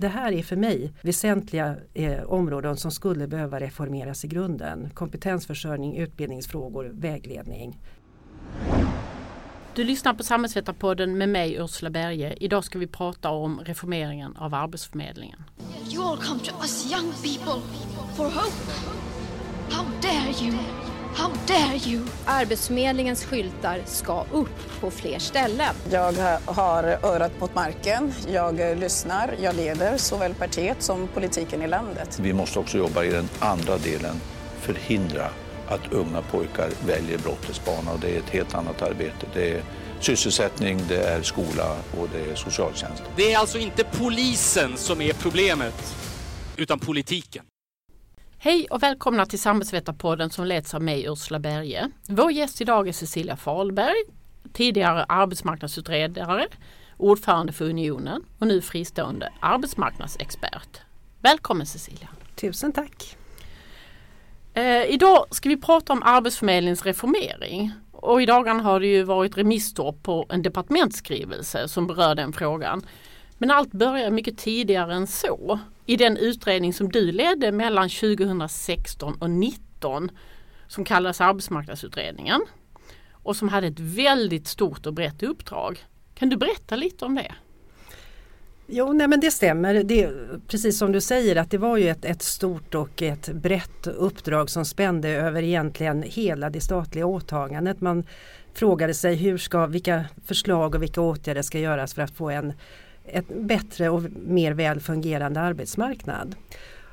det här är för mig väsentliga eh, områden som skulle behöva reformeras i grunden. Kompetensförsörjning, utbildningsfrågor, vägledning. Du lyssnar på Samhällsvetarpodden med mig Ursula Berge. Idag ska vi prata om reformeringen av Arbetsförmedlingen. You all come to us young people for hope. How dare you? How dare you? Arbetsförmedlingens skyltar ska upp på fler ställen. Jag har örat mot marken, jag lyssnar, jag leder såväl partiet som politiken i landet. Vi måste också jobba i den andra delen, förhindra att unga pojkar väljer brottets bana och det är ett helt annat arbete. Det är sysselsättning, det är skola och det är socialtjänst. Det är alltså inte polisen som är problemet, utan politiken. Hej och välkomna till Samhällsvetarpodden som leds av mig Ursula Berge. Vår gäst idag är Cecilia Fahlberg, tidigare arbetsmarknadsutredare, ordförande för Unionen och nu fristående arbetsmarknadsexpert. Välkommen Cecilia! Tusen tack! Eh, idag ska vi prata om Arbetsförmedlingens reformering. Och i dagarna har det ju varit remissstopp på en departementsskrivelse som berör den frågan. Men allt börjar mycket tidigare än så. I den utredning som du ledde mellan 2016 och 2019 som kallades Arbetsmarknadsutredningen och som hade ett väldigt stort och brett uppdrag. Kan du berätta lite om det? Jo, nej men det stämmer. Det, precis som du säger att det var ju ett, ett stort och ett brett uppdrag som spände över egentligen hela det statliga åtagandet. Man frågade sig hur ska, vilka förslag och vilka åtgärder ska göras för att få en ett bättre och mer väl fungerande arbetsmarknad.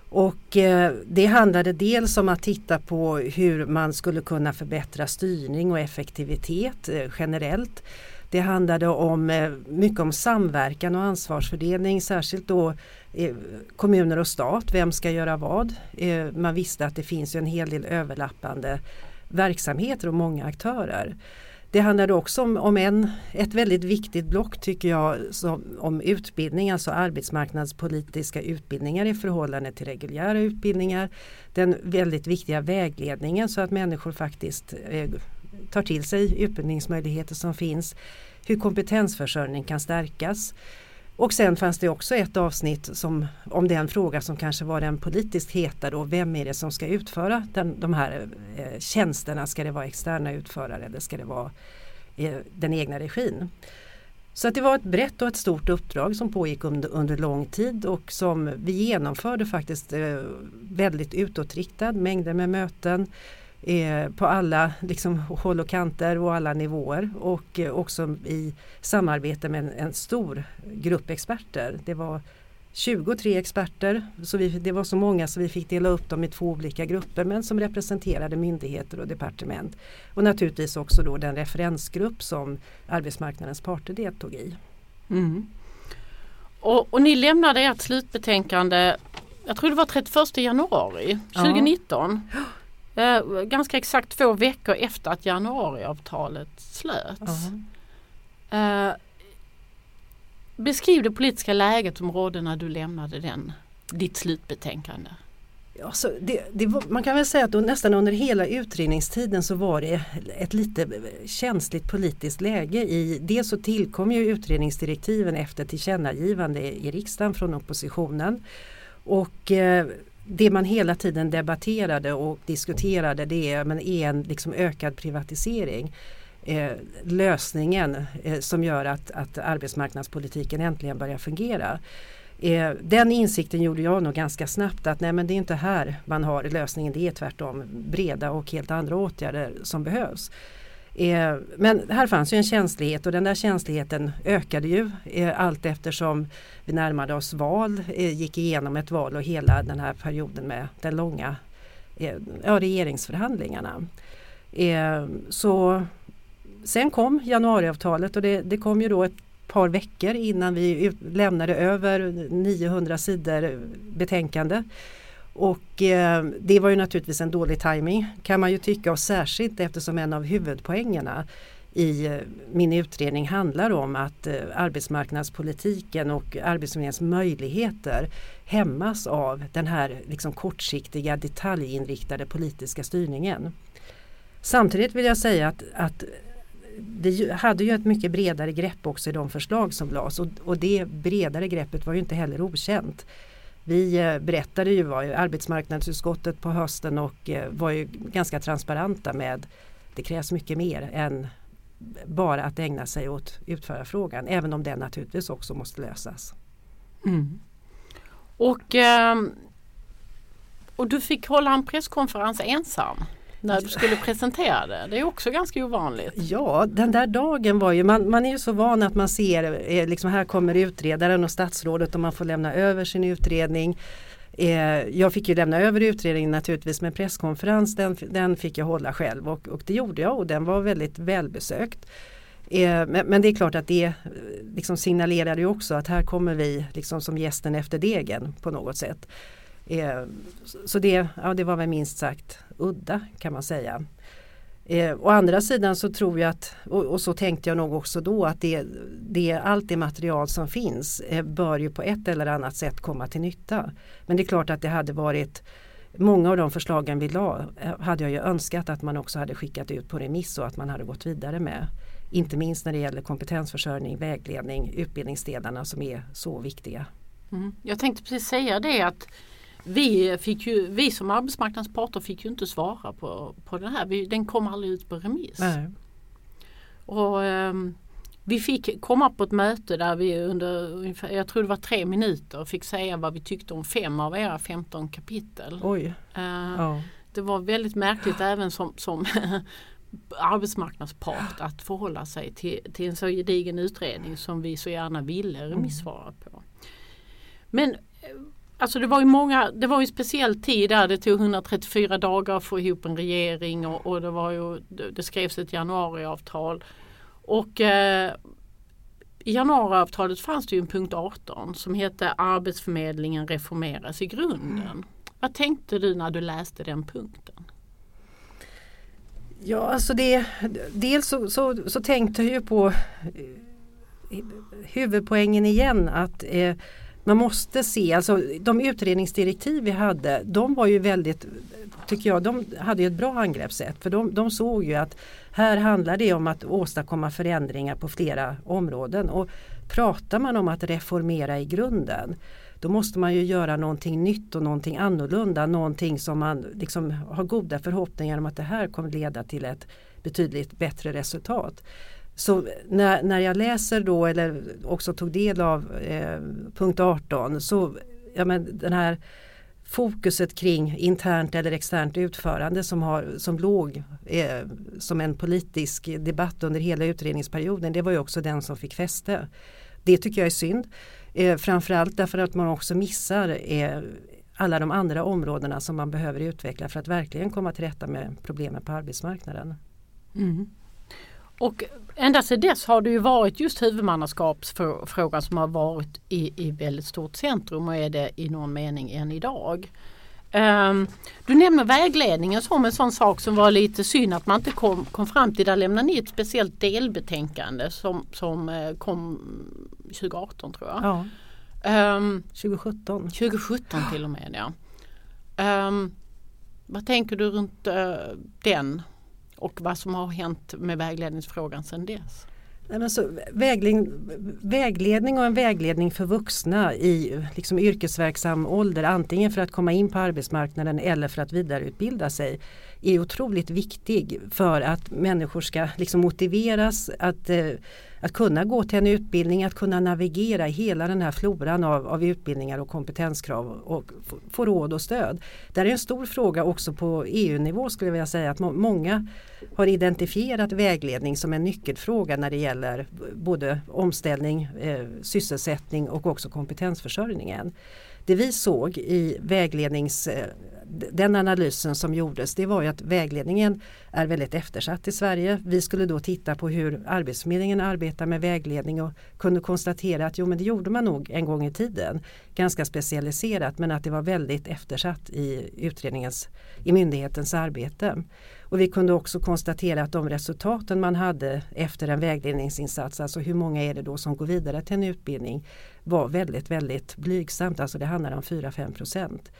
Och eh, det handlade dels om att titta på hur man skulle kunna förbättra styrning och effektivitet eh, generellt. Det handlade om eh, mycket om samverkan och ansvarsfördelning, särskilt då eh, kommuner och stat, vem ska göra vad? Eh, man visste att det finns en hel del överlappande verksamheter och många aktörer. Det handlade också om, om en, ett väldigt viktigt block tycker jag som, om utbildning, alltså arbetsmarknadspolitiska utbildningar i förhållande till reguljära utbildningar. Den väldigt viktiga vägledningen så att människor faktiskt eh, tar till sig utbildningsmöjligheter som finns. Hur kompetensförsörjning kan stärkas. Och sen fanns det också ett avsnitt som, om den fråga som kanske var den politiskt heta då. Vem är det som ska utföra den, de här eh, tjänsterna? Ska det vara externa utförare eller ska det vara eh, den egna regin? Så att det var ett brett och ett stort uppdrag som pågick under, under lång tid och som vi genomförde faktiskt eh, väldigt utåtriktad, mängder med möten eh, på alla liksom, håll och kanter och alla nivåer och eh, också i samarbete med en, en, stor grupp experter. Det var 23 experter, så vi, det var så många så vi fick dela upp dem i två olika grupper men som representerade myndigheter och departement. Och naturligtvis också då den referensgrupp som arbetsmarknadens parter deltog i. Mm. Och, och, ni lämnade ert slutbetänkande, jag tror det var 31 januari 2019. Ja. Eh, ganska exakt två veckor efter att januariavtalet slöts. Uh -huh. eh, beskriv det politiska läget som rådde när du lämnade den, ditt slutbetänkande. Alltså det, det var, man kan väl säga att nästan under hela utredningstiden så var det ett lite känsligt politiskt läge. I, dels så tillkom ju utredningsdirektiven efter tillkännagivande i riksdagen från oppositionen. Och eh, det man hela tiden debatterade och diskuterade det är, men är en liksom ökad privatisering. Eh, lösningen eh, som gör att, att arbetsmarknadspolitiken äntligen börjar fungera. Eh, den insikten gjorde jag nog ganska snabbt att nej men det är inte här man har lösningen, det är tvärtom breda och helt andra åtgärder som behövs. Eh, men här fanns ju en känslighet och den där känsligheten ökade ju eh, allt eftersom vi närmade oss val, eh, gick igenom ett val och hela den här perioden med den långa eh, ja, regeringsförhandlingarna. Eh, så sen kom januariavtalet och det, det kom ju då ett par veckor innan vi lämnade över 900 sidor betänkande. Och eh, det var ju naturligtvis en dålig timing kan man ju tycka och särskilt eftersom en av huvudpoängerna i eh, min utredning handlar om att eh, arbetsmarknadspolitiken och Arbetsförmedlingens möjligheter hämmas av den här liksom kortsiktiga detaljinriktade politiska styrningen. Samtidigt vill jag säga att, att vi hade ju ett mycket bredare grepp också i de förslag som lades och, och det bredare greppet var ju inte heller okänt. Vi eh, berättade ju vad arbetsmarknadsutskottet på hösten och eh, var ju ganska transparenta med det krävs mycket mer än bara att ägna sig åt utförarfrågan även om den naturligtvis också måste lösas. Mm. Och, ehm, och du fick hålla en presskonferens ensam när du skulle presentera det. Det är också ganska ovanligt. Ja, den där dagen var ju, man, man är ju så van att man ser, eh, liksom här kommer utredaren och statsrådet och man får lämna över sin utredning. Eh, jag fick ju lämna över utredningen naturligtvis men presskonferens den, den fick jag hålla själv och, och det gjorde jag och den var väldigt välbesökt. Eh, men, men, det är klart att det liksom signalerade ju också att här kommer vi liksom som gästen efter degen på något sätt. Eh, så det, ja, det var väl minst sagt udda kan man säga. Eh, å andra sidan så tror jag att, och, och, så tänkte jag nog också då, att det, det, allt det material som finns eh, bör ju på ett eller annat sätt komma till nytta. Men det är klart att det hade varit Många av de förslagen vi la eh, hade jag ju önskat att man också hade skickat ut på remiss och att man hade gått vidare med. Inte minst när det gäller kompetensförsörjning, vägledning, utbildningsdelarna som är så viktiga. Mm. Jag tänkte precis säga det att vi, fick ju, vi som arbetsmarknadsparter fick ju inte svara på, på den här. Vi, den kom aldrig ut på remiss. Nej. Och, um, vi fick komma på ett möte där vi under jag tror det var tre minuter, fick säga vad vi tyckte om fem av era 15 kapitel. Oj. Uh, ja. Det var väldigt märkligt även som, som arbetsmarknadspart att förhålla sig till, till en så gedigen utredning som vi så gärna ville remissvara på. Men Alltså det var ju många, det var ju en speciell tid där det tog 134 dagar att få ihop en regering och, och det var ju, det skrevs ett januariavtal. Och eh, i januariavtalet fanns det ju en punkt 18 som hette Arbetsförmedlingen reformeras i grunden. Mm. Vad tänkte du när du läste den punkten? Ja alltså det, dels så, så, så tänkte jag ju på eh, huvudpoängen igen att eh, man måste se, alltså de utredningsdirektiv vi hade, de var ju väldigt, tycker jag, de hade ett bra angreppssätt. För de, de såg ju att här handlar det om att åstadkomma förändringar på flera områden. Och pratar man om att reformera i grunden då måste man ju göra någonting nytt och någonting annorlunda. Någonting som man liksom har goda förhoppningar om att det här kommer leda till ett betydligt bättre resultat. Så när, när jag läser då eller också tog del av eh, punkt 18 så ja, men den här fokuset kring internt eller externt utförande som, har, som låg eh, som en politisk debatt under hela utredningsperioden det var ju också den som fick fäste. Det tycker jag är synd. Eh, framförallt därför att man också missar eh, alla de andra områdena som man behöver utveckla för att verkligen komma till rätta med problemen på arbetsmarknaden. Mm. Och ända sedan dess har det ju varit just huvudmannaskapsfrågan som har varit i, i väldigt stort centrum och är det i någon mening än idag. Um, du nämner vägledningen som en sån sak som var lite synd att man inte kom, kom fram till. Där lämnade ni ett speciellt delbetänkande som, som uh, kom 2018 tror jag. Ja. Um, 2017. 2017 till och med ja. Um, vad tänker du runt uh, den? Och vad som har hänt med vägledningsfrågan sedan dess? Nej, men så, vägledning, vägledning och en vägledning för vuxna i liksom yrkesverksam ålder antingen för att komma in på arbetsmarknaden eller för att vidareutbilda sig är otroligt viktig för att människor ska liksom motiveras att eh, att kunna gå till en utbildning, att kunna navigera i hela den här floran av, av utbildningar och kompetenskrav och få råd och stöd. Det är en stor fråga också på EU-nivå skulle jag vilja säga att må många har identifierat vägledning som en nyckelfråga när det gäller både omställning, eh, sysselsättning och också kompetensförsörjningen. Det vi såg i väglednings eh, den analysen som gjordes det var ju att vägledningen är väldigt eftersatt i Sverige. Vi skulle då titta på hur Arbetsförmedlingen arbetar med vägledning och kunde konstatera att jo men det gjorde man nog en gång i tiden. Ganska specialiserat men att det var väldigt eftersatt i utredningens, i myndighetens arbete. Och vi kunde också konstatera att de resultaten man hade efter en vägledningsinsats, alltså hur många är det då som går vidare till en utbildning, var väldigt väldigt blygsamt. Alltså det handlar om 4-5 procent.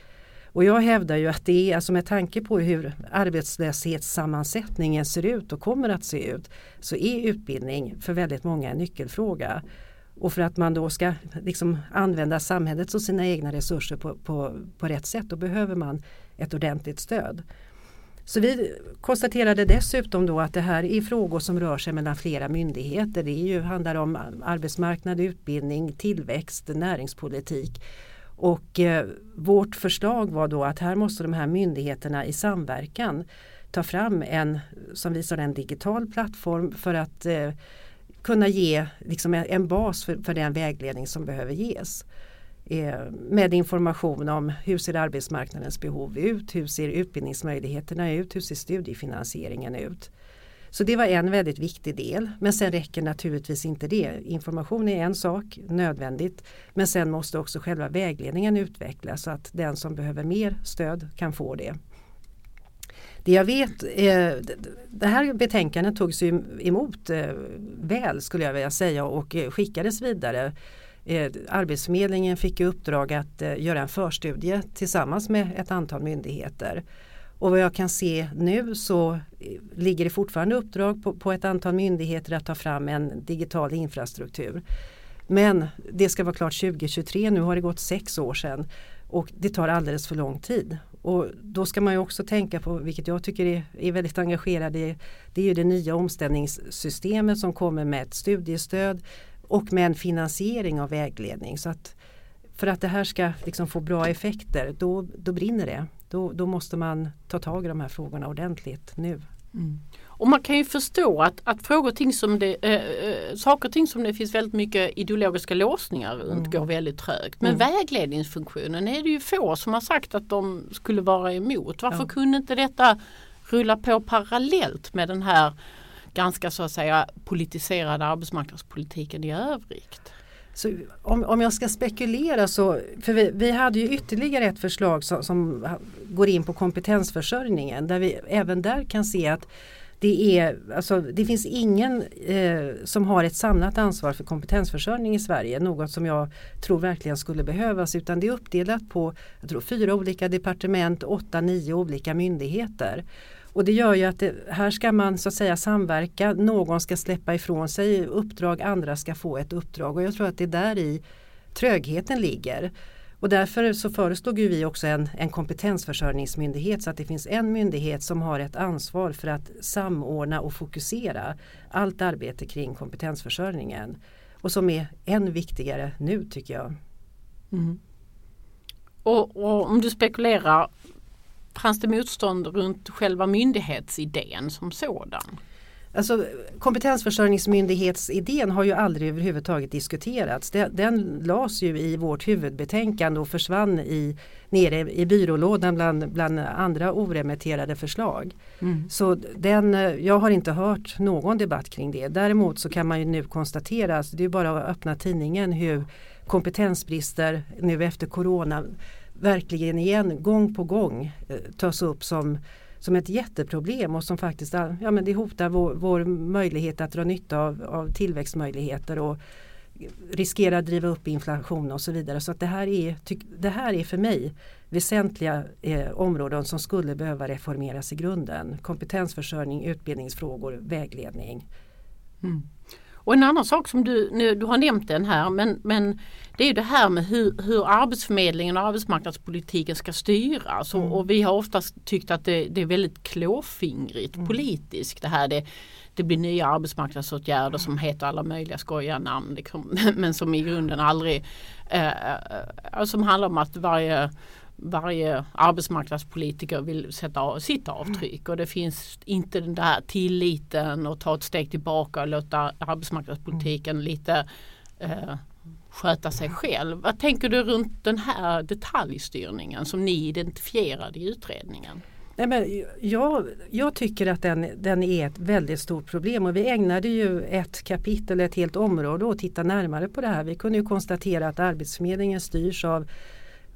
Och jag hävdar ju att det är, alltså med tanke på hur arbetslöshetssammansättningen ser ut och kommer att se ut, så är utbildning för väldigt många en nyckelfråga. Och för att man då ska liksom använda samhällets och sina egna resurser på, på, på rätt sätt, då behöver man ett ordentligt stöd. Så vi konstaterade dessutom då att det här är frågor som rör sig mellan flera myndigheter. Det är ju, handlar om arbetsmarknad, utbildning, tillväxt, näringspolitik. Och eh, vårt förslag var då att här måste de här myndigheterna i samverkan ta fram en, som visar en digital plattform för att eh, kunna ge liksom en, en bas för, för den vägledning som behöver ges. Eh, med information om hur ser arbetsmarknadens behov ut, hur ser utbildningsmöjligheterna ut, hur ser studiefinansieringen ut. Så det var en väldigt viktig del. Men sen räcker naturligtvis inte det. Information är en sak, nödvändigt. Men sen måste också själva vägledningen utvecklas så att den som behöver mer stöd kan få det. Det jag vet, eh, det här betänkandet togs emot eh, väl skulle jag vilja säga och skickades vidare eh, Arbetsförmedlingen fick i uppdrag att eh, göra en förstudie tillsammans med ett antal myndigheter. Och vad jag kan se nu så eh, ligger det fortfarande uppdrag på, på ett antal myndigheter att ta fram en digital infrastruktur. Men det ska vara klart 2023, nu har det gått sex år sedan och det tar alldeles för lång tid. Och då ska man ju också tänka på, vilket jag tycker är, är väldigt engagerad i, det är ju det nya omställningssystemet som kommer med ett studiestöd och med en finansiering av vägledning. Så att för att det här ska liksom få bra effekter då, då brinner det. Då, då måste man ta tag i de här frågorna ordentligt nu. Mm. Och man kan ju förstå att, att frågor ting som det, äh, saker och ting som det finns väldigt mycket ideologiska låsningar runt mm. går väldigt trögt. Men mm. vägledningsfunktionen är det ju få som har sagt att de skulle vara emot. Varför ja. kunde inte detta rulla på parallellt med den här ganska så att säga politiserade arbetsmarknadspolitiken i övrigt. Så om, om jag ska spekulera så, för vi, vi hade ju ytterligare ett förslag som, som, går in på kompetensförsörjningen där vi även där kan se att det, är, alltså, det finns ingen eh, som har ett samlat ansvar för kompetensförsörjning i Sverige. Något som jag tror verkligen skulle behövas utan det är uppdelat på jag tror, fyra olika departement, åtta, nio olika myndigheter. Och det gör ju att det, här ska man så att säga samverka. Någon ska släppa ifrån sig uppdrag, andra ska få ett uppdrag. Och jag tror att det är där i trögheten ligger. Och därför så föreslog vi också en, en kompetensförsörjningsmyndighet så att det finns en myndighet som har ett ansvar för att samordna och fokusera allt arbete kring kompetensförsörjningen. Och som är än viktigare nu tycker jag. Mm. Och, och, om du spekulerar, fanns det motstånd runt själva myndighetsidén som sådan? Alltså, kompetensförsörjningsmyndighetsidén har ju aldrig överhuvudtaget diskuterats. Den, den lades ju i vårt huvudbetänkande och försvann i, nere i byrålådan bland, bland andra oremitterade förslag. Mm. Så den, jag har inte hört någon debatt kring det. Däremot så kan man ju nu konstatera, alltså det är bara att öppna tidningen hur kompetensbrister nu efter corona verkligen igen gång på gång eh, tas upp som, som ett jätteproblem och som faktiskt eh, ja, men det hotar vår, vår möjlighet att dra nytta av, av tillväxtmöjligheter och riskerar att driva upp inflation och så vidare. Så att det, här är, det här är för mig väsentliga eh, områden som skulle behöva reformeras i grunden. Kompetensförsörjning, utbildningsfrågor, vägledning. Mm. Och en annan sak som du, nu, du har nämnt den här men, men det är det här med hur, hur Arbetsförmedlingen och arbetsmarknadspolitiken ska styras. Mm. Och, och, vi har oftast tyckt att det, det är väldigt klåfingrigt mm. politiskt. Det här det, det blir nya arbetsmarknadsåtgärder som heter alla möjliga skojiga namn liksom, men som i grunden aldrig eh, eh, som handlar om att varje varje arbetsmarknadspolitiker vill sätta sitt avtryck och det finns inte den där tilliten och ta ett steg tillbaka och låta arbetsmarknadspolitiken lite eh, sköta sig själv. Vad tänker du runt den här detaljstyrningen som ni identifierade i utredningen? Nej, men jag, jag tycker att den, den är ett väldigt stort problem och vi ägnade ju ett kapitel, ett helt område att titta närmare på det här. Vi kunde ju konstatera att Arbetsförmedlingen styrs av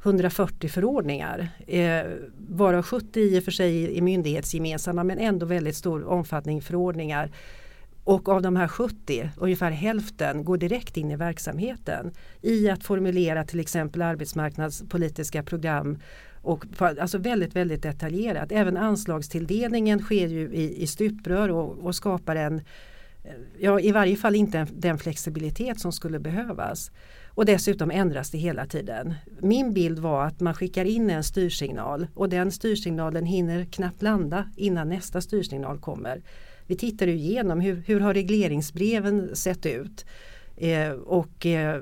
140 förordningar. Eh, varav 70 i och för sig är myndighetsgemensamma men ändå väldigt stor omfattning förordningar. och av de här 70, ungefär hälften går direkt in i verksamheten i att formulera till exempel arbetsmarknadspolitiska program och alltså väldigt, väldigt detaljerat. Även anslagstilldelningen sker ju i, i stuprör och, och skapar en, ja i varje fall inte den flexibilitet som skulle behövas. Och dessutom ändras det hela tiden. Min bild var att man skickar in en styrsignal och den styrsignalen hinner knappt landa innan nästa styrsignal kommer. Vi tittar igenom hur, hur har regleringsbreven sett ut eh, och eh,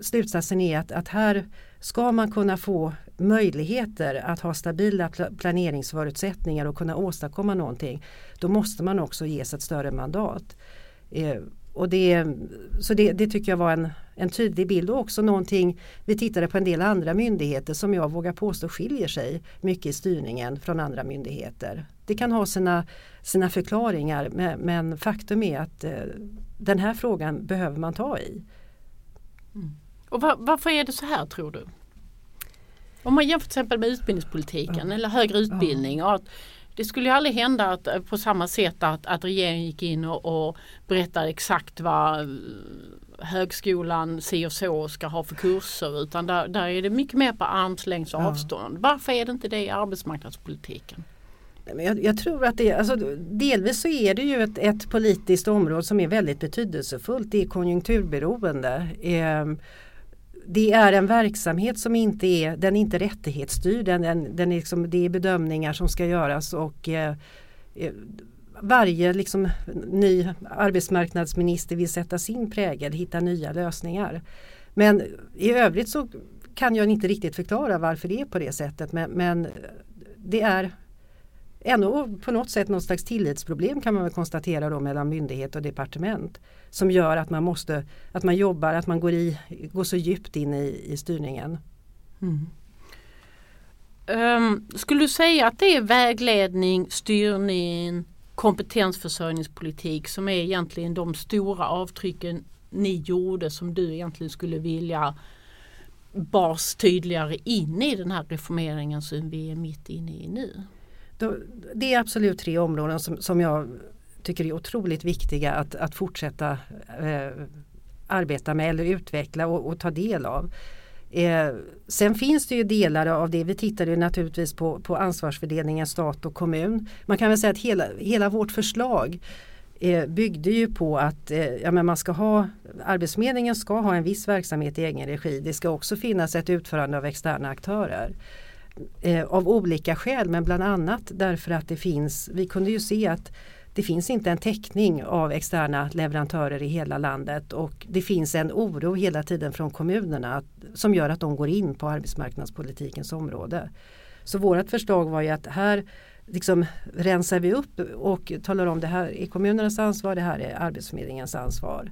slutsatsen är att, att här ska man kunna få möjligheter att ha stabila planeringsförutsättningar och kunna åstadkomma någonting då måste man också ges ett större mandat. Eh, och det, så det, det, tycker jag var en, en tydlig bild och också någonting vi tittade på en del andra myndigheter som jag vågar påstå skiljer sig mycket i styrningen från andra myndigheter. Det kan ha sina, sina förklaringar men, men faktum är att eh, den här frågan behöver man ta i. Mm. Och var, varför är det så här tror du? Om man jämför till exempel med utbildningspolitiken ja. eller högre utbildning. Att det skulle ju aldrig hända att, eh, på samma sätt att, att regeringen gick in och, och berättade exakt vad högskolan si och så ska ha för kurser utan där, där är det mycket mer på armslängds avstånd. Ja. Varför är det inte det i arbetsmarknadspolitiken? Jag, jag, tror att det, alltså, delvis så är det ju ett, ett, politiskt område som är väldigt betydelsefullt. Det är konjunkturberoende. Eh, det är en verksamhet som inte är, den är inte rättighetsstyrd. Den, den, den är liksom, det är bedömningar som ska göras och eh, eh, varje liksom, ny arbetsmarknadsminister vill sätta sin prägel, hitta nya lösningar. Men i övrigt så kan jag inte riktigt förklara varför det är på det sättet. Men, men det är ändå på något sätt något slags tillitsproblem kan man väl konstatera då mellan myndighet och departement. Som gör att man måste, att man jobbar, att man går, i, går så djupt in i, i styrningen. Mm. Um, skulle du säga att det är vägledning, styrning, kompetensförsörjningspolitik som är egentligen de stora avtrycken ni gjorde som du egentligen skulle vilja bars tydligare in i den här reformeringen som vi är mitt inne i nu? det är absolut tre områden som, som jag tycker är otroligt viktiga att, att fortsätta eh, arbeta med eller utveckla och, och ta del av. Eh, sen finns det ju delar av det. Vi tittade naturligtvis på, på ansvarsfördelningen stat och kommun. Man kan väl säga att hela, hela vårt förslag eh, byggde ju på att eh, ja, men man ska ha, Arbetsförmedlingen ska ha en viss verksamhet i egen regi. Det ska också finnas ett utförande av externa aktörer eh, av olika skäl men bland annat därför att det finns, vi kunde ju se att det finns inte en täckning av externa leverantörer i hela landet och det finns en oro hela tiden från kommunerna att, som gör att de går in på arbetsmarknadspolitikens område. Så vårt förslag var ju att här liksom rensar vi upp och talar om det här är kommunernas ansvar, det här är Arbetsförmedlingens ansvar.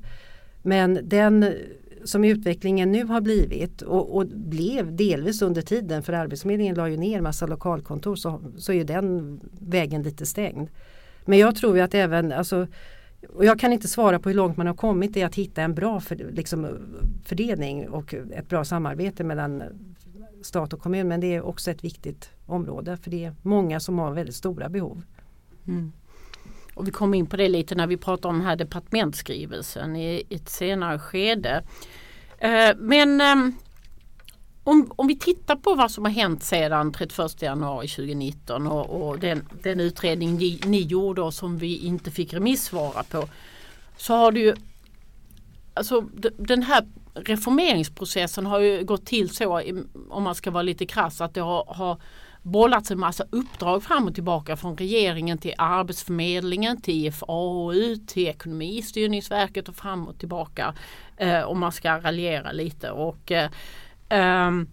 Men den som utvecklingen nu har blivit och, och, blev delvis under tiden för Arbetsförmedlingen la ju ner massa lokalkontor så, så är den vägen lite stängd. Men jag tror ju att även, alltså, och jag kan inte svara på hur långt man har kommit i att hitta en bra för, liksom, fördelning och ett bra samarbete mellan stat och kommun men det är också ett viktigt område för det är många som har väldigt stora behov. Mm. Och vi kom in på det lite när vi pratade om den här departementsskrivelsen i ett senare skede. Eh, men ehm, om, om vi tittar på vad som har hänt sedan 31 januari 2019 och, och den, den, utredning ni, ni gjorde och som vi inte fick remissvara på. Så har det ju Alltså den här reformeringsprocessen har ju gått till så om man ska vara lite krass att det har, har bollats en massa uppdrag fram och tillbaka från regeringen till Arbetsförmedlingen, till IFAU, till Ekonomistyrningsverket och fram och tillbaka. Eh, om man ska raljera lite. Och, eh, Um,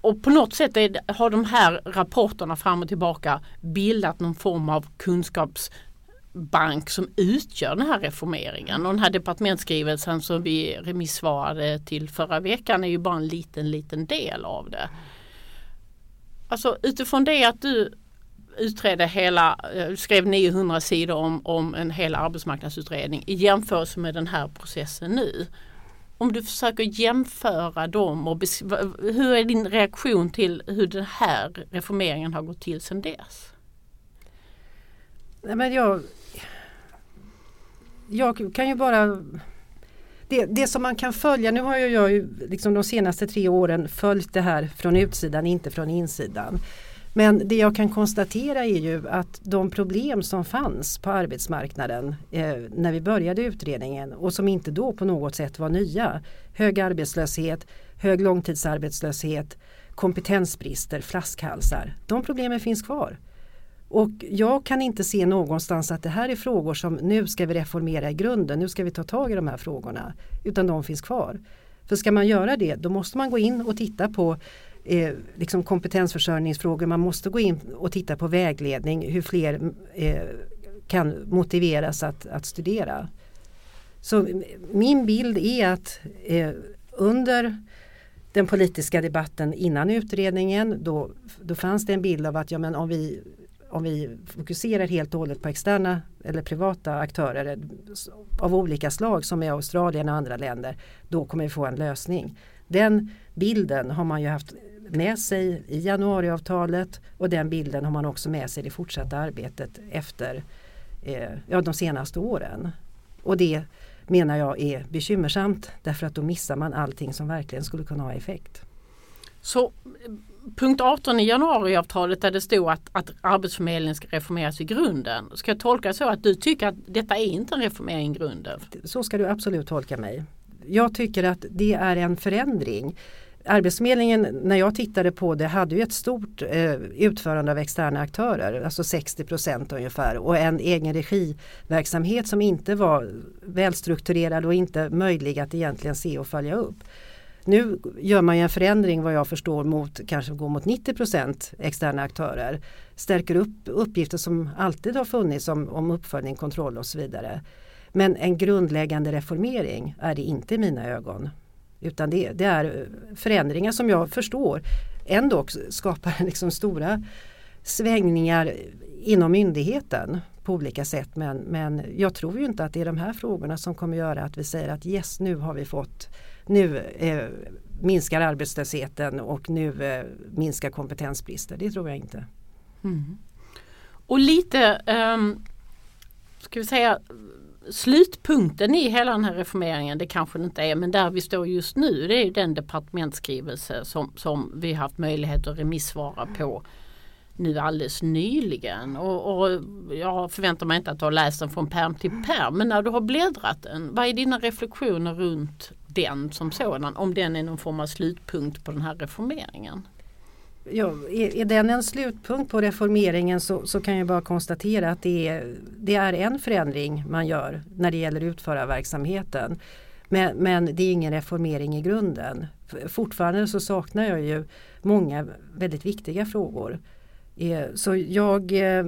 och på något sätt är, har de här rapporterna fram och tillbaka bildat någon form av kunskapsbank som utgör den här reformeringen. Och den här departementsskrivelsen som vi remissvarade till förra veckan är ju bara en liten, liten del av det. Alltså utifrån det att du utredde hela, eh, skrev 900 sidor om, om en hel arbetsmarknadsutredning i jämförelse med den här processen nu. Om du försöker jämföra dem och hur är din reaktion till hur den här reformeringen har gått till sedan dess? Nej, men jag, jag kan ju bara det, det som man kan följa, nu har jag ju liksom de senaste tre åren följt det här från utsidan, inte från insidan. Men det jag kan konstatera är ju att de problem som fanns på arbetsmarknaden eh, när vi började utredningen och som inte då på något sätt var nya. Hög arbetslöshet, hög långtidsarbetslöshet, kompetensbrister, flaskhalsar. De problemen finns kvar. Och jag kan inte se någonstans att det här är frågor som nu ska vi reformera i grunden, nu ska vi ta tag i de här frågorna. Utan de finns kvar. För ska man göra det då måste man gå in och titta på eh, liksom kompetensförsörjningsfrågor. Man måste gå in och titta på vägledning, hur fler eh, kan motiveras att, att studera. Så min bild är att eh, under den politiska debatten innan utredningen då, då fanns det en bild av att ja, men om, vi, om vi fokuserar helt och hållet på externa eller privata aktörer av olika slag som i Australien och andra länder då kommer vi få en lösning. Den bilden har man ju haft med sig i januariavtalet och den bilden har man också med sig i det fortsatta arbetet efter eh, ja, de senaste åren. Och det menar jag är bekymmersamt därför att då missar man allting som verkligen skulle kunna ha effekt. Så punkt 18 i januariavtalet där det stod att, att Arbetsförmedlingen ska reformeras i grunden. Ska jag tolka så att du tycker att detta är inte en reformering i grunden? Så ska du absolut tolka mig. Jag tycker att det är en förändring. Arbetsförmedlingen när jag tittade på det hade ju ett stort eh, utförande av externa aktörer, alltså 60 procent ungefär och en egen regiverksamhet som inte var välstrukturerad och inte möjlig att egentligen se och följa upp. Nu gör man ju en förändring vad jag förstår mot kanske gå mot 90 procent externa aktörer. Stärker upp uppgifter som alltid har funnits om, om uppföljning, kontroll och så vidare. Men en grundläggande reformering är det inte i mina ögon. Utan det, det är förändringar som jag förstår ändå skapar liksom stora svängningar inom myndigheten på olika sätt. Men, men jag tror ju inte att det är de här frågorna som kommer göra att vi säger att yes nu har vi fått nu eh, minskar arbetslösheten och nu eh, minskar kompetensbrister. Det tror jag inte. Mm. Och lite, um, ska vi säga slutpunkten i hela den här reformeringen, det kanske det inte är, men där vi står just nu det är den departementsskrivelse som, som vi haft möjlighet att remissvara på nu alldeles nyligen. Och, och jag förväntar mig inte att du har läst den från perm till perm, men när du har bläddrat den, vad är dina reflektioner runt den som sådan, om den är någon form av slutpunkt på den här reformeringen? Ja, är, är den en slutpunkt på reformeringen så, så kan jag bara konstatera att det är, det är en förändring man gör när det gäller utförarverksamheten. Men, men det är ingen reformering i grunden. Fortfarande så saknar jag ju många väldigt viktiga frågor. Eh, så jag eh,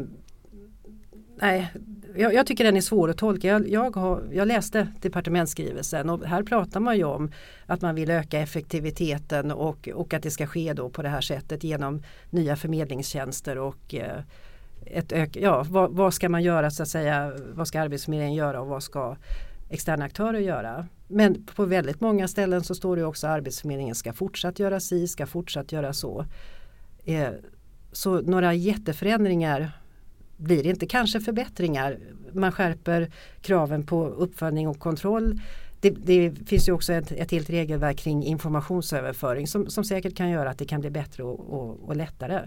Nej, jag, jag, tycker den är svår att tolka. Jag, jag, har, jag läste departementsskrivelsen och här pratar man ju om att man vill öka effektiviteten och, och att det ska ske då på det här sättet genom nya förmedlingstjänster och eh, ett ök, ja, vad, vad, ska man göra så att säga, vad ska Arbetsförmedlingen göra och vad ska externa aktörer göra. Men på väldigt många ställen så står det också att Arbetsförmedlingen ska fortsatt göra si, ska fortsatt göra så. Eh, så några jätteförändringar blir det inte. Kanske förbättringar. Man skärper kraven på uppföljning och kontroll. Det, det finns ju också ett, ett helt regelverk kring informationsöverföring som, som säkert kan göra att det kan bli bättre och, och, och lättare.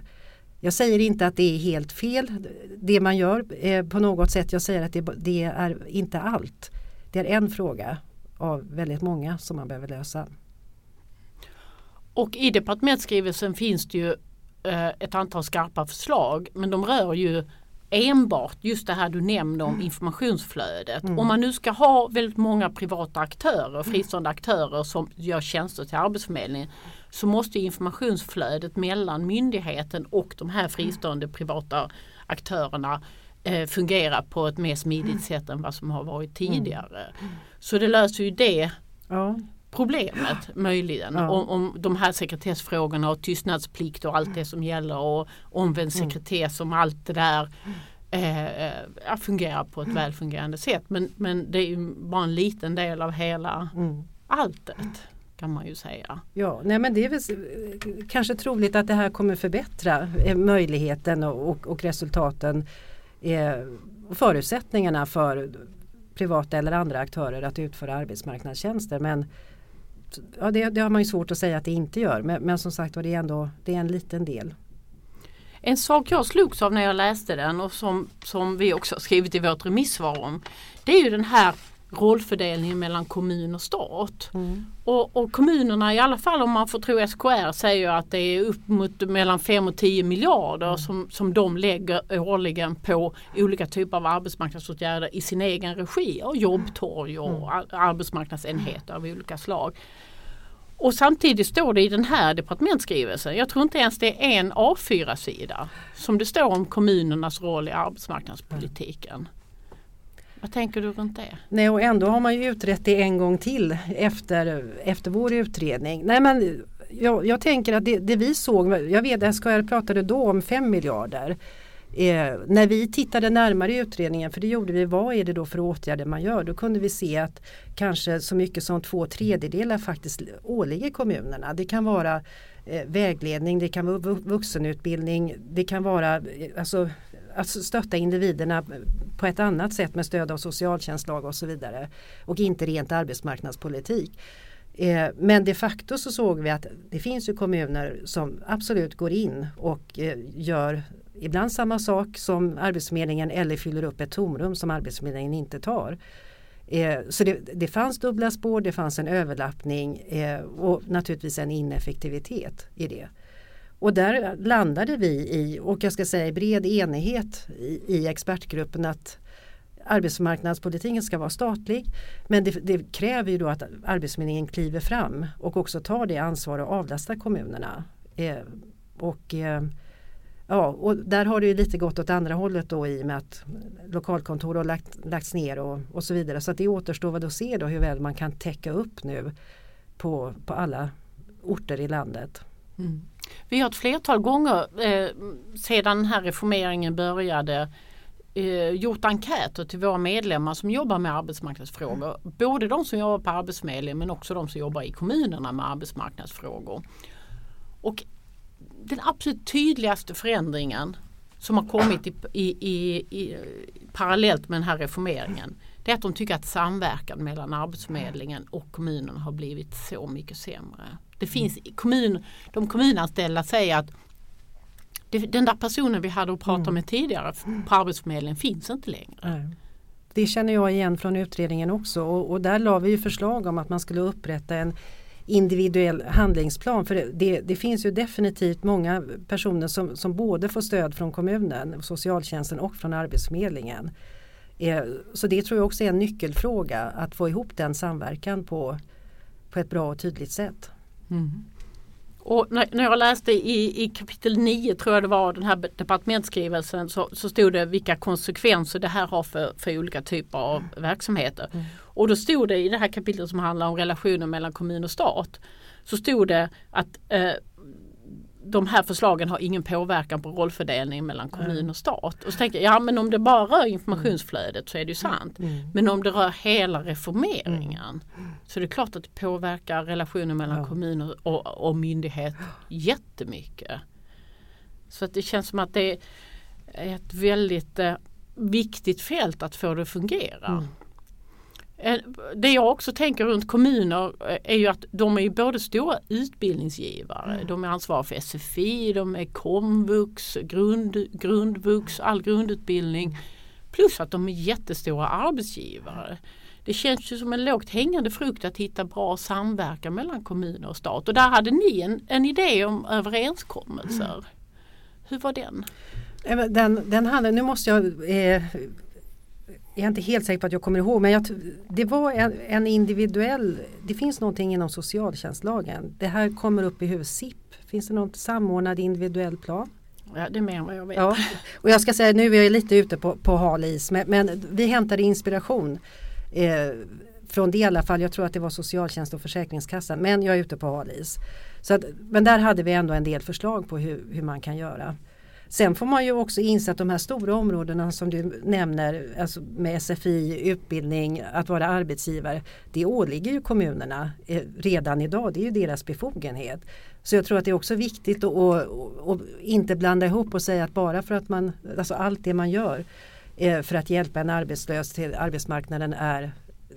Jag säger inte att det är helt fel det man gör eh, på något sätt. Jag säger att det, det, är inte allt. Det är en fråga av väldigt många som man behöver lösa. Och i departementsskrivelsen finns det ju eh, ett antal skarpa förslag men de rör ju enbart just det här du nämnde om mm. informationsflödet. Mm. Om man nu ska ha väldigt många privata aktörer, fristående aktörer som gör tjänster till Arbetsförmedlingen så måste informationsflödet mellan myndigheten och de här fristående privata aktörerna eh, fungera på ett mer smidigt sätt än vad som har varit mm. tidigare. Så det löser ju det ja problemet möjligen. Ja. Om, om de här sekretessfrågorna och tystnadsplikt och allt det som gäller och omvänd mm. sekretess om allt det där eh, eh fungerar på ett välfungerande sätt. Men, men det är ju bara en liten del av hela mm. alltet kan man ju säga. Ja, nej men det är väl kanske troligt att det här kommer förbättra eh, möjligheten och, och, och resultaten eh, förutsättningarna för privata eller andra aktörer att utföra arbetsmarknadstjänster. Men ja, det, det har man ju svårt att säga att det inte gör. Men, men som sagt var det är ändå det är en liten del. En sak jag slogs av när jag läste den och som, som vi också har skrivit i vårt remissvar om. Det är ju den här rollfördelningen mellan kommun och stat. Mm. Och, och, kommunerna i alla fall om man får tro SKR säger att det är upp mot mellan 5 och 10 miljarder mm. som, som de lägger årligen på olika typer av arbetsmarknadsåtgärder i sin egen regi och jobbtorg och mm. arbetsmarknadsenheter av olika slag. Och samtidigt står det i den här departementsskrivelsen, jag tror inte ens det är en A4-sida, som det står om kommunernas roll i arbetsmarknadspolitiken. Vad tänker du runt det? Nej och ändå har man ju utrett det en gång till efter, efter vår utredning. Nej men jag, jag tänker att det, det, vi såg, jag vet SKR pratade då om 5 miljarder. Eh, när vi tittade närmare i utredningen, för det gjorde vi, vad är det då för åtgärder man gör? Då kunde vi se att kanske så mycket som två tredjedelar faktiskt åligger kommunerna. Det kan vara eh, vägledning, det kan vara vuxenutbildning, det kan vara eh, alltså, att stötta individerna på ett annat sätt med stöd av socialtjänstlag och så vidare. Och inte rent arbetsmarknadspolitik. Eh, men de facto så såg vi att det finns ju kommuner som absolut går in och eh, gör ibland samma sak som Arbetsförmedlingen eller fyller upp ett tomrum som Arbetsförmedlingen inte tar. Eh, så det, det, fanns dubbla spår, det fanns en överlappning och naturligtvis en ineffektivitet i det. Och där landade vi i, och jag ska säga i bred enighet i, i expertgruppen att arbetsmarknadspolitiken ska vara statlig. Men det, det, kräver ju då att Arbetsförmedlingen kliver fram och också tar det ansvar och avlastar kommunerna. Eh, och, eh, ja, och där har det ju lite gått åt andra hållet då i och med att lokalkontor har lagt, lagts ner och, och så vidare. Så att det återstår att se då hur väl man kan täcka upp nu på, på alla orter i landet. Mm. Vi har ett flertal gånger eh, sedan den här reformeringen började eh, gjort enkäter till våra medlemmar som jobbar med arbetsmarknadsfrågor. Mm. Både de som jobbar på Arbetsförmedlingen men också de som jobbar i kommunerna med arbetsmarknadsfrågor. Och den absolut tydligaste förändringen som har kommit i, i, i, i, parallellt med den här reformeringen det är att de tycker att samverkan mellan Arbetsförmedlingen och kommunen har blivit så mycket sämre. Det finns kommun, de kommunanställda säger att det, den där personen vi hade att prata mm. med tidigare på Arbetsförmedlingen finns inte längre. Nej. Det känner jag igen från utredningen också och, och där la vi förslag om att man skulle upprätta en individuell handlingsplan. För det, det, det, finns ju definitivt många personer som, som både får stöd från kommunen, socialtjänsten och från Arbetsförmedlingen. Eh, så det tror jag också är en nyckelfråga att få ihop den samverkan på, på ett bra och tydligt sätt. Mm. Och när, när, jag läste i, i kapitel 9 tror jag det var den här departementsskrivelsen så, så stod det vilka konsekvenser det här har för, för olika typer av mm. verksamheter. Mm. Och då stod det i det här kapitlet som handlar om relationen mellan kommun och stat så stod det att eh, de här förslagen har ingen påverkan på rollfördelning mellan kommun och stat. Och så tänkte jag, ja men om det bara rör informationsflödet så är det ju sant. Mm. mm. Men om det rör hela reformeringen mm. så är det klart att det påverkar relationen mellan ja. kommun och, och myndighet jättemycket. Så att det känns som att det är ett väldigt eh, viktigt fält att få det att fungera. Mm. Eh, det jag också tänker runt kommuner eh, är ju att de är både stora utbildningsgivare. Mm. De är ansvariga för SFI, de är komvux, grund, grundvux, all grundutbildning. Plus att de är jättestora arbetsgivare. Det känns ju som en lågt hängande frukt att hitta bra samverkan mellan kommuner och stat. Och där hade ni en, en idé om överenskommelser. Mm. Hur var den? Den, den hade, nu måste jag eh, jag är inte helt säker på att jag kommer ihåg men jag, det var en, en, individuell, det finns någonting inom socialtjänstlagen. Det här kommer upp i huvud SIP. Finns det någon samordnad individuell plan? Ja, det är mer än vad jag vet. Ja. Och jag ska säga nu är jag lite ute på, på hal is men, men vi hämtade inspiration eh, från det i alla fall. Jag tror att det var socialtjänst och försäkringskassan men jag är ute på hal is. Så att, men där hade vi ändå en del förslag på hur, hur man kan göra. Sen får man ju också inse att de här stora områdena som du nämner alltså med SFI, utbildning, att vara arbetsgivare. Det åligger ju kommunerna eh, redan idag. Det är ju deras befogenhet. Så jag tror att det är också viktigt att, och, och inte blanda ihop och säga att bara för att man, alltså allt det man gör eh, för att hjälpa en arbetslös till arbetsmarknaden är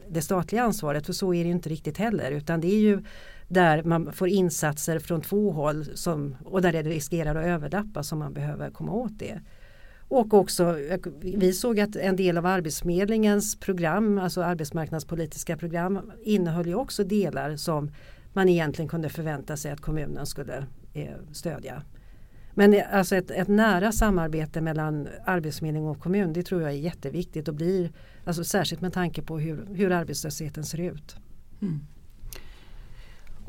det statliga ansvaret. För så är det inte riktigt heller utan det är ju där man får insatser från två håll som, och där det riskerar att överdappa som man behöver komma åt det. Och också, vi såg att en del av Arbetsförmedlingens program, alltså arbetsmarknadspolitiska program, innehöll ju också delar som man egentligen kunde förvänta sig att kommunen skulle eh, stödja. Men eh, alltså ett, ett, nära samarbete mellan Arbetsförmedling och kommun det tror jag är jätteviktigt och blir alltså särskilt med tanke på hur, hur arbetslösheten ser ut. Mm.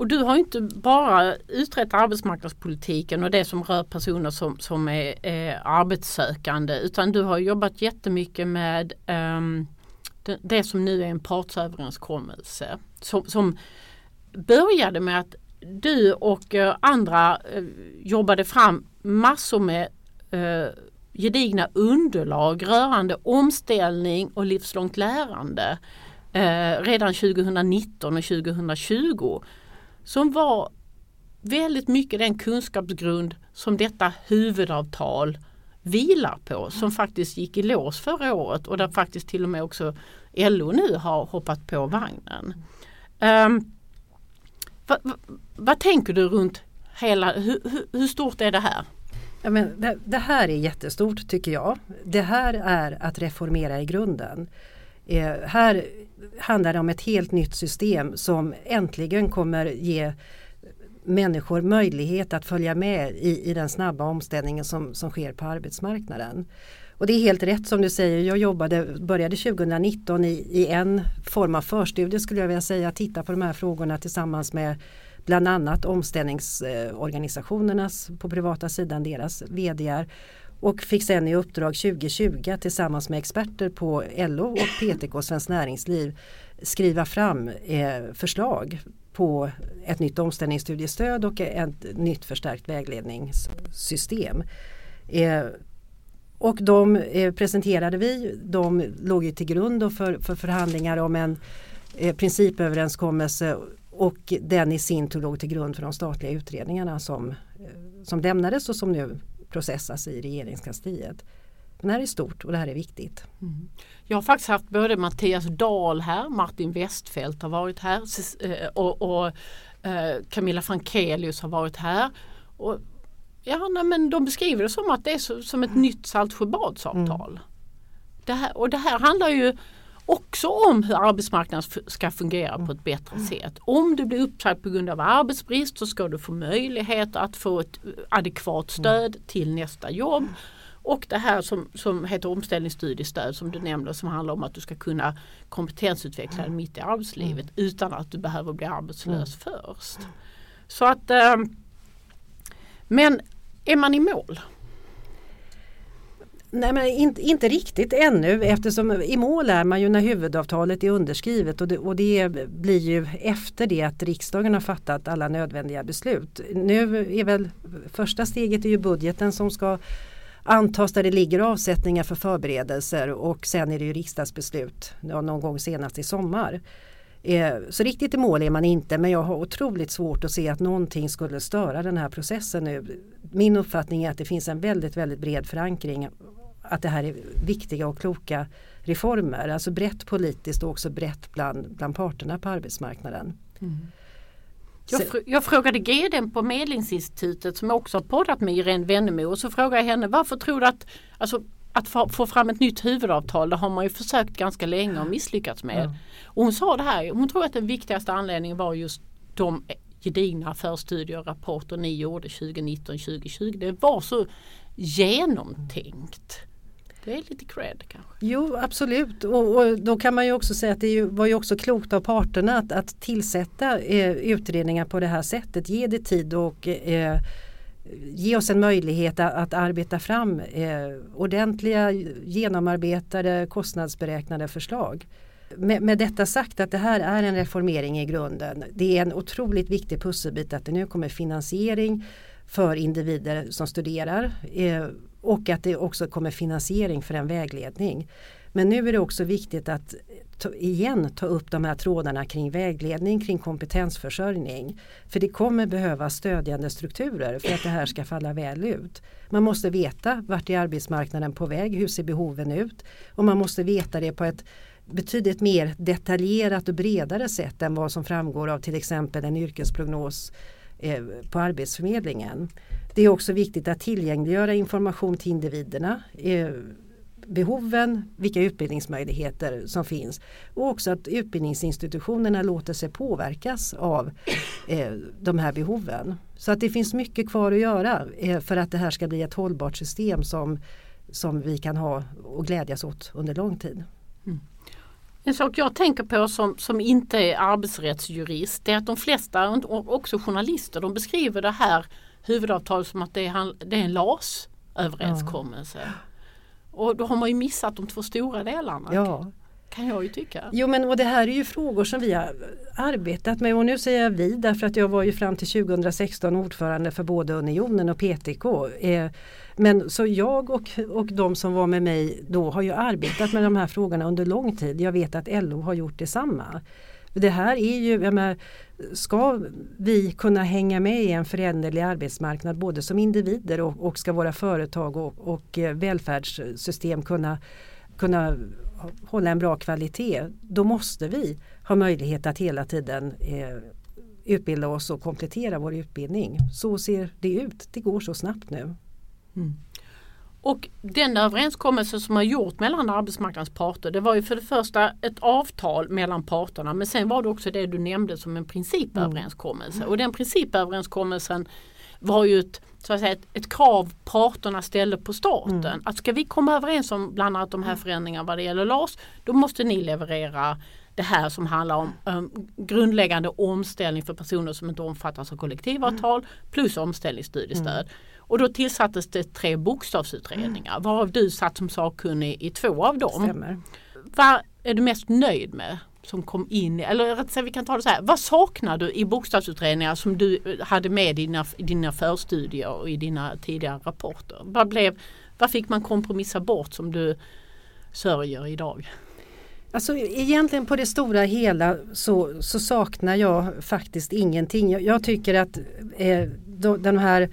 Och du har inte bara utrett arbetsmarknadspolitiken och det som rör personer som, som är, är arbetssökande utan du har jobbat jättemycket med um, det, det, som nu är en partsöverenskommelse som, som började med att du och uh, andra uh, jobbade fram massor med uh, gedigna underlag rörande omställning och livslångt lärande redan 2019 och 2020 som var väldigt mycket den kunskapsgrund som detta huvudavtal vilar på som faktiskt gick i lås förra året och där faktiskt till och med också LO nu har hoppat på vagnen. Um, vad, vad, vad, tänker du runt hela, hur, hur stort är det här? Ja, men det, det, här är jättestort tycker jag. Det här är att reformera i grunden. Eh, här handlar det om ett helt nytt system som äntligen kommer ge människor möjlighet att följa med i, i den snabba omställningen som, som sker på arbetsmarknaden. Och det är helt rätt som du säger, jag jobbade, började 2019 i, i en form av förstudie skulle jag vilja säga, titta på de här frågorna tillsammans med bland annat omställningsorganisationernas på privata sidan, deras VDR och fick sen i uppdrag 2020 tillsammans med experter på LO och PTK Svenskt Näringsliv skriva fram eh, förslag på ett nytt omställningsstudiestöd och ett nytt förstärkt vägledningssystem. Eh, och de eh, presenterade vi, de låg ju till grund för, för förhandlingar om en eh, principöverenskommelse och den i sin tur låg till grund för de statliga utredningarna som, eh, som lämnades och som nu processas i regeringskansliet. Men det här är stort och det här är viktigt. Mm. Jag har faktiskt haft både Mattias Dahl här, Martin Westfält har varit här eh, och, och eh, Camilla Frankelius har varit här. Och, ja, nej, men de beskriver det som att det är som ett nytt Saltsjöbadsavtal. Mm. Det här, och det här handlar ju också om hur arbetsmarknaden ska fungera på ett bättre mm. sätt. Om du blir uppsagd på grund av arbetsbrist så ska du få möjlighet att få ett adekvat mm. stöd till nästa jobb. Och det här som, som heter omställningsstudiestöd som du nämnde som handlar om att du ska kunna kompetensutveckla dig mitt i arbetslivet mm. utan att du behöver bli arbetslös först. Så att eh, Men är man i mål? Nej men inte, inte riktigt ännu eftersom i mål är man ju när huvudavtalet är underskrivet och det, och det blir ju efter det att riksdagen har fattat alla nödvändiga beslut. Nu är väl första steget är ju budgeten som ska antas där det ligger avsättningar för förberedelser och sen är det ju riksdagsbeslut någon gång senast i sommar. Eh, så riktigt i mål är man inte men jag har otroligt svårt att se att någonting skulle störa den här processen nu. Min uppfattning är att det finns en väldigt väldigt bred förankring att det här är viktiga och kloka reformer. Alltså brett politiskt och också brett bland, bland parterna på arbetsmarknaden. Mm. Jag, fr jag, frågade GD på Medlingsinstitutet som också har poddat med Irene Wennemo och så frågade jag henne varför tror du att, alltså, att få, få fram ett nytt huvudavtal det har man ju försökt ganska länge och misslyckats med. Mm. Och hon sa det här, hon tror att den viktigaste anledningen var just de gedigna förstudier och rapporter ni gjorde 2019-2020. Det var så genomtänkt. Det är lite cred kanske. Jo absolut och, och, då kan man ju också säga att det var ju också klokt av parterna att, att tillsätta eh, utredningar på det här sättet. Ge det tid och eh, ge oss en möjlighet att, att arbeta fram eh, ordentliga genomarbetade kostnadsberäknade förslag. Med, med, detta sagt att det här är en reformering i grunden. Det är en otroligt viktig pusselbit att det nu kommer finansiering för individer som studerar. Eh, och att det också kommer finansiering för en vägledning. Men nu är det också viktigt att ta, igen ta upp de här trådarna kring vägledning, kring kompetensförsörjning. För det kommer behöva stödjande strukturer för att det här ska falla väl ut. Man måste veta vart är arbetsmarknaden på väg, hur ser behoven ut? Och man måste veta det på ett betydligt mer detaljerat och bredare sätt än vad som framgår av till exempel en yrkesprognos eh, på Arbetsförmedlingen. Det är också viktigt att tillgängliggöra information till individerna. Eh, behoven, vilka utbildningsmöjligheter som finns och också att utbildningsinstitutionerna låter sig påverkas av eh, de här behoven. Så att det finns mycket kvar att göra eh, för att det här ska bli ett hållbart system som, som vi kan ha och glädjas åt under lång tid. Mm. En sak jag tänker på som, som inte är arbetsrättsjurist är att de flesta, och också journalister, de beskriver det här huvudavtalet som att det är, det är en LAS-överenskommelse. Ja. Och då har man ju missat de två stora delarna. Ja. Kan jag ju tycka. Jo men och det här är ju frågor som vi har arbetat med och nu säger jag vi därför att jag var ju fram till 2016 ordförande för både Unionen och PTK. Eh, men så jag och, och de som var med mig då har ju arbetat med de här frågorna under lång tid. Jag vet att LO har gjort detsamma. Det här är ju, menar, ska vi kunna hänga med i en föränderlig arbetsmarknad både som individer och, och ska våra företag och, och eh, välfärdssystem kunna, kunna hålla en bra kvalitet, då måste vi ha möjlighet att hela tiden eh, utbilda oss och komplettera vår utbildning. Så ser det ut. Det går så snabbt nu. Mm. Och den överenskommelse som har gjort mellan arbetsmarknadens parter det var ju för det första ett avtal mellan parterna men sen var det också det du nämnde som en principöverenskommelse. Mm. Och den principöverenskommelsen var ju ett, så att säga, ett, ett krav parterna ställde på staten. Mm. Att ska vi komma överens om bland annat de här förändringarna vad det gäller LAS då måste ni leverera det här som handlar om um, grundläggande omställning för personer som inte omfattas av kollektivavtal mm. plus omställningsstudiestöd. Mm. Och då tillsattes det tre bokstavsutredningar mm. varav du satt som sakkunnig i två av dem. Stämmer. Vad är du mest nöjd med? som kom in, eller rätt sagt vi kan ta det så här, vad saknar du i bokstavsutredningar som du hade med i dina, dina förstudier och i dina tidigare rapporter? Vad, blev, vad fick man kompromissa bort som du sörjer idag? Alltså egentligen på det stora hela så, så saknar jag faktiskt ingenting. Jag, jag tycker att eh, då, den här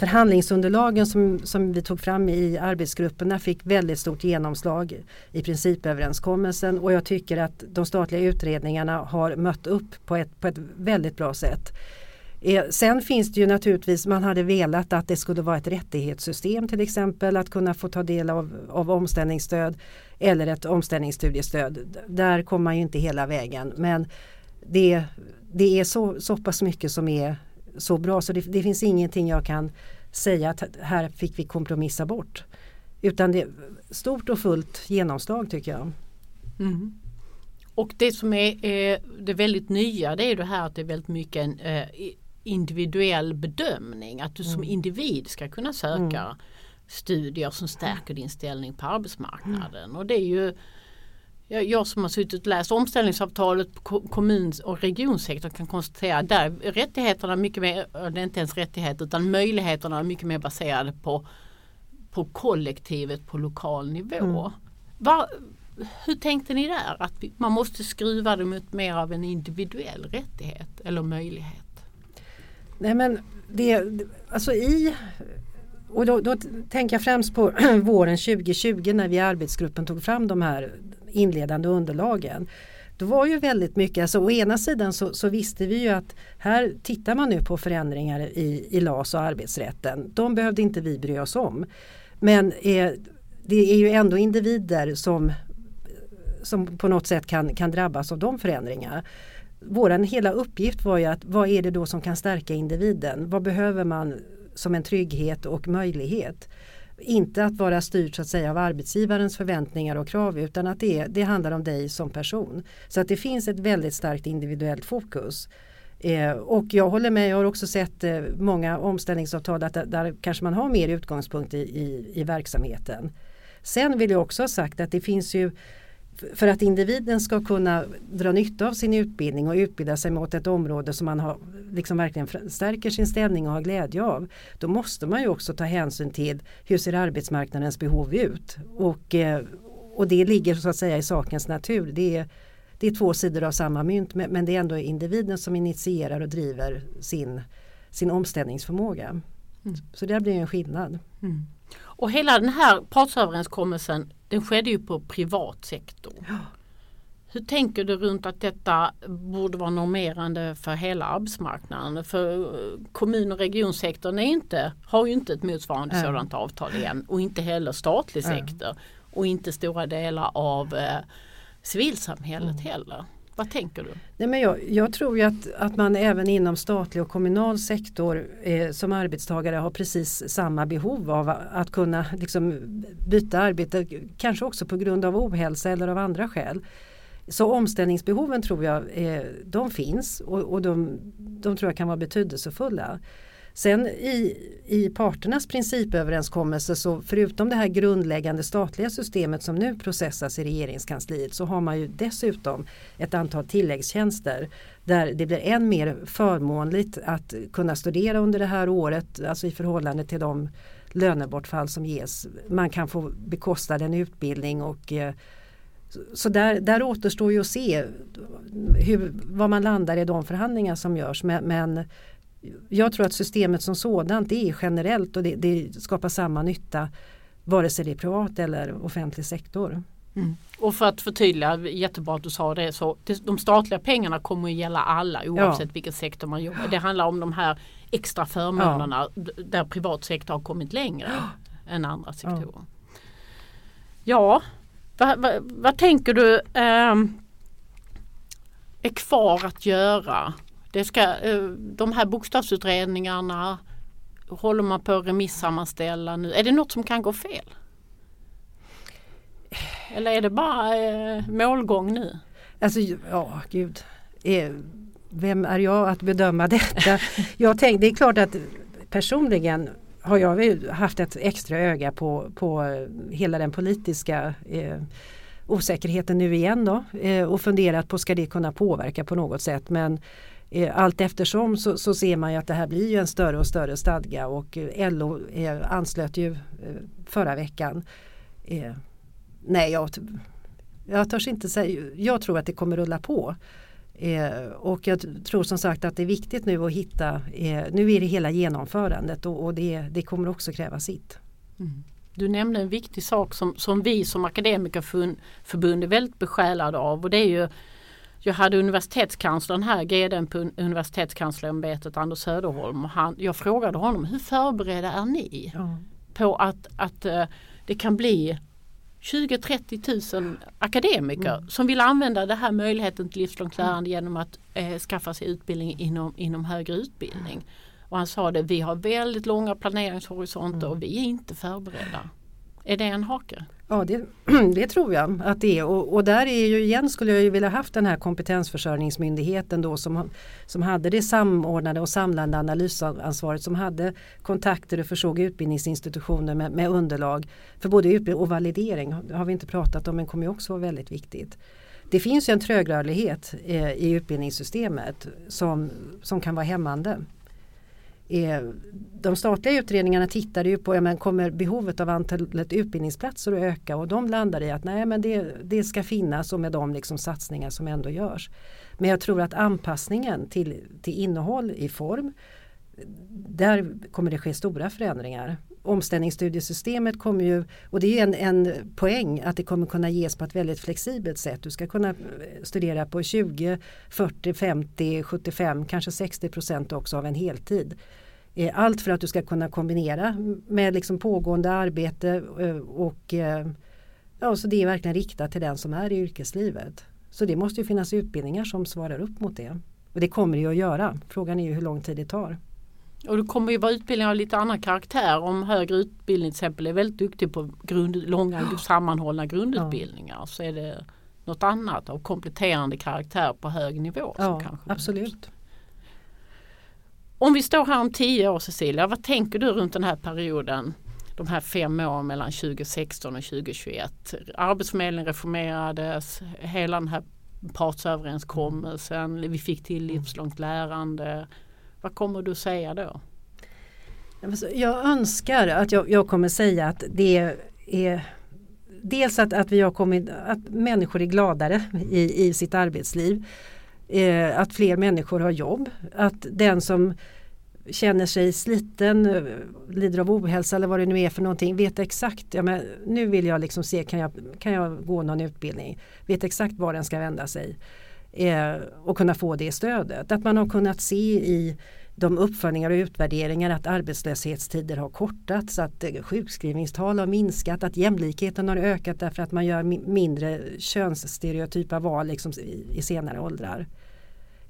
förhandlingsunderlagen som, som vi tog fram i arbetsgrupperna fick väldigt stort genomslag i principöverenskommelsen och jag tycker att de statliga utredningarna har mött upp på ett, på ett väldigt bra sätt. Eh, sen finns det ju naturligtvis, man hade velat att det skulle vara ett rättighetssystem till exempel att kunna få ta del av, av omställningsstöd eller ett omställningsstudiestöd. Där kommer man ju inte hela vägen men det, det är så, så pass mycket som är så bra så det, det, finns ingenting jag kan säga att här fick vi kompromissa bort. Utan det är stort och fullt genomslag tycker jag. Mm. Och det som är eh, det väldigt nya det är det här att det är väldigt mycket en eh, individuell bedömning. Att du som mm. individ ska kunna söka mm. studier som stärker din ställning på arbetsmarknaden. Mm. Och det är ju jag som har suttit och läst omställningsavtalet på kommun och regionsektorn kan konstatera att där är rättigheterna mycket mer, det är inte ens rättigheter utan möjligheterna är mycket mer baserade på, på kollektivet på lokal nivå. Mm. Var, hur tänkte ni där? Att man måste skruva det mot mer av en individuell rättighet eller möjlighet? Nej men det, alltså i och då, då tänker jag främst på våren 2020 när vi i arbetsgruppen tog fram de här inledande underlagen. Det var ju väldigt mycket, alltså å ena sidan så, så, visste vi ju att här tittar man nu på förändringar i, i LAS och arbetsrätten. De behövde inte vi bry oss om. Men eh, det är ju ändå individer som, som på något sätt kan, kan drabbas av de förändringarna. Vår hela uppgift var ju att vad är det då som kan stärka individen? Vad behöver man som en trygghet och möjlighet? Inte att vara styrd så att säga av arbetsgivarens förväntningar och krav utan att det, det handlar om dig som person. Så att det finns ett väldigt starkt individuellt fokus. Eh, och jag håller med, jag har också sett eh, många omställningsavtal där, där kanske man har mer utgångspunkt i, i, i verksamheten. Sen vill jag också ha sagt att det finns ju för att individen ska kunna dra nytta av sin utbildning och utbilda sig mot ett område som man har, liksom verkligen stärker sin ställning och har glädje av. Då måste man ju också ta hänsyn till hur ser arbetsmarknadens behov ut. Och, eh, och det ligger så att säga i sakens natur. Det är, det är två sidor av samma mynt men, det är ändå individen som initierar och driver sin, sin omställningsförmåga. Mm. Så det blir en skillnad. Mm. Och hela den här partsöverenskommelsen den skedde ju på privat sektor. Ja. Hur tänker du runt att detta borde vara normerande för hela arbetsmarknaden? För eh, kommun och regionsektorn är inte, har ju inte ett motsvarande mm. sådant avtal igen och inte heller statlig sektor och inte stora delar av eh, civilsamhället mm. heller. Vad tänker du? Nej, men jag, jag tror ju att, att man även inom statlig och kommunal sektor eh, som arbetstagare har precis samma behov av att kunna liksom, byta arbete, kanske också på grund av ohälsa eller av andra skäl. Så omställningsbehoven tror jag eh, de finns och, och de, de, tror jag kan vara betydelsefulla. Sen i, i parternas principöverenskommelse så förutom det här grundläggande statliga systemet som nu processas i regeringskansliet så har man ju dessutom ett antal tilläggstjänster där det blir än mer förmånligt att kunna studera under det här året, alltså i förhållande till de lönebortfall som ges. Man kan få bekosta en utbildning och eh, så där, där återstår ju att se hur, vad man landar i de förhandlingar som görs. Men, men jag tror att systemet som sådant är generellt och det, det, skapar samma nytta vare sig det är privat eller offentlig sektor. Mm. Och för att förtydliga, jättebra att du sa det, så de statliga pengarna kommer att gälla alla oavsett ja. vilken sektor man jobbar Det handlar om de här extra förmånerna ja. där privat sektor har kommit längre ja. än andra sektorer. Ja, vad, vad, vad tänker du eh, är kvar att göra? Det ska, eh, de här bokstavsutredningarna håller man på att remissammanställa nu. Är det något som kan gå fel? Eller är det bara eh, målgång nu? Alltså ja, gud. Eh, vem är jag att bedöma detta? jag tänkte, det är klart att personligen har jag haft ett extra öga på, på eh, hela den politiska eh, osäkerheten nu igen då eh, och funderat på ska det kunna påverka på något sätt men eh, allt eftersom så, så ser man ju att det här blir ju en större och större stadga och eh, LO eh, anslöt ju eh, förra veckan. Eh, nej, jag, jag törs inte säga, jag tror att det kommer rulla på. Eh, och jag tror som sagt att det är viktigt nu att hitta, nu är det hela genomförandet och, och det, det, kommer också kräva sitt. Mm. Du nämnde en viktig sak som, som vi som akademikerförbund är väldigt besjälade av och det är ju jag hade universitetskanslern här, GDn på universitetskanslerämbetet Anders Söderholm. Han, jag frågade honom hur förberedda är ni ja. på att, att uh, det kan bli 20-30 000 akademiker mm. som vill använda det här möjligheten till livslångt mm. lärande genom att eh, skaffa sig utbildning inom, inom högre utbildning. Och han sa det, vi har väldigt långa planeringshorisonter mm. och vi är inte förberedda. Är det en hake? Ja det, det tror jag att det är och, och, där är ju igen skulle jag ju vilja haft den här kompetensförsörjningsmyndigheten då som, som hade det samordnade och samlande analysansvaret som hade kontakter och försåg utbildningsinstitutioner med, med underlag för både utbildning och validering det har vi inte pratat om men kommer ju också vara väldigt viktigt. Det finns ju en trögrörlighet eh, i utbildningssystemet som, som kan vara hämmande. Eh, de statliga utredningarna tittade ju på, ja, men kommer behovet av antalet utbildningsplatser att öka och de landade i att nej men det, det ska finnas och med de liksom satsningar som ändå görs. Men jag tror att anpassningen till, till innehåll i form där kommer det ske stora förändringar. Omställningsstudiesystemet kommer ju, och det är en, en poäng att det kommer kunna ges på ett väldigt flexibelt sätt. Du ska kunna eh, studera på 20, 40, 50, 75, kanske 60 procent också av en heltid. Eh, allt för att du ska kunna kombinera med liksom pågående arbete eh, och ja, så det är verkligen riktat till den som är i yrkeslivet. Så det måste ju finnas utbildningar som svarar upp mot det. Och det kommer det ju att göra. Frågan är ju hur lång tid det tar. Och det kommer ju vara utbildningar av lite annan karaktär. Om högre utbildning till exempel är väldigt duktig på grund, långa ja. sammanhållna grundutbildningar ja. så är det något annat av kompletterande karaktär på hög nivå. Ja, absolut. Om vi står här om tio år Cecilia, vad tänker du runt den här perioden? De här fem åren mellan 2016 och 2021. Arbetsförmedlingen reformerades, hela den här partsöverenskommelsen, vi fick till livslångt lärande. Vad kommer du säga då? Alltså, jag önskar att jag, jag kommer säga att det är dels att, att vi har kommit, att människor är gladare i, i sitt arbetsliv. Eh, att fler människor har jobb. Att den som känner sig sliten, lider av ohälsa eller vad det nu är för någonting, vet exakt, ja, men nu vill jag liksom se, kan jag, kan jag gå någon utbildning? Vet exakt var den ska vända sig. Eh, och kunna få det stödet. Att man har kunnat se i de uppföljningar och utvärderingar att arbetslöshetstider har kortats, att eh, sjukskrivningstal har minskat, att jämlikheten har ökat därför att man gör mindre könsstereotypa val liksom i senare åldrar.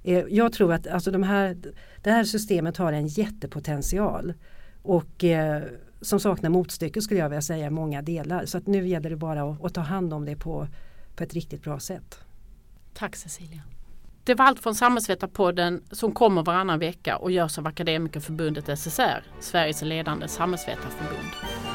Eh, jag tror att alltså de här, det här systemet har en jättepotential och eh, som saknar motstycke skulle jag vilja säga i många delar. Så att nu gäller det bara att, att ta hand om det på, på ett riktigt bra sätt. Tack Cecilia. Det var allt från Samhällsvetarpodden som kommer varannan vecka och görs av Akademikerförbundet SSR, Sveriges ledande samhällsvetarförbund.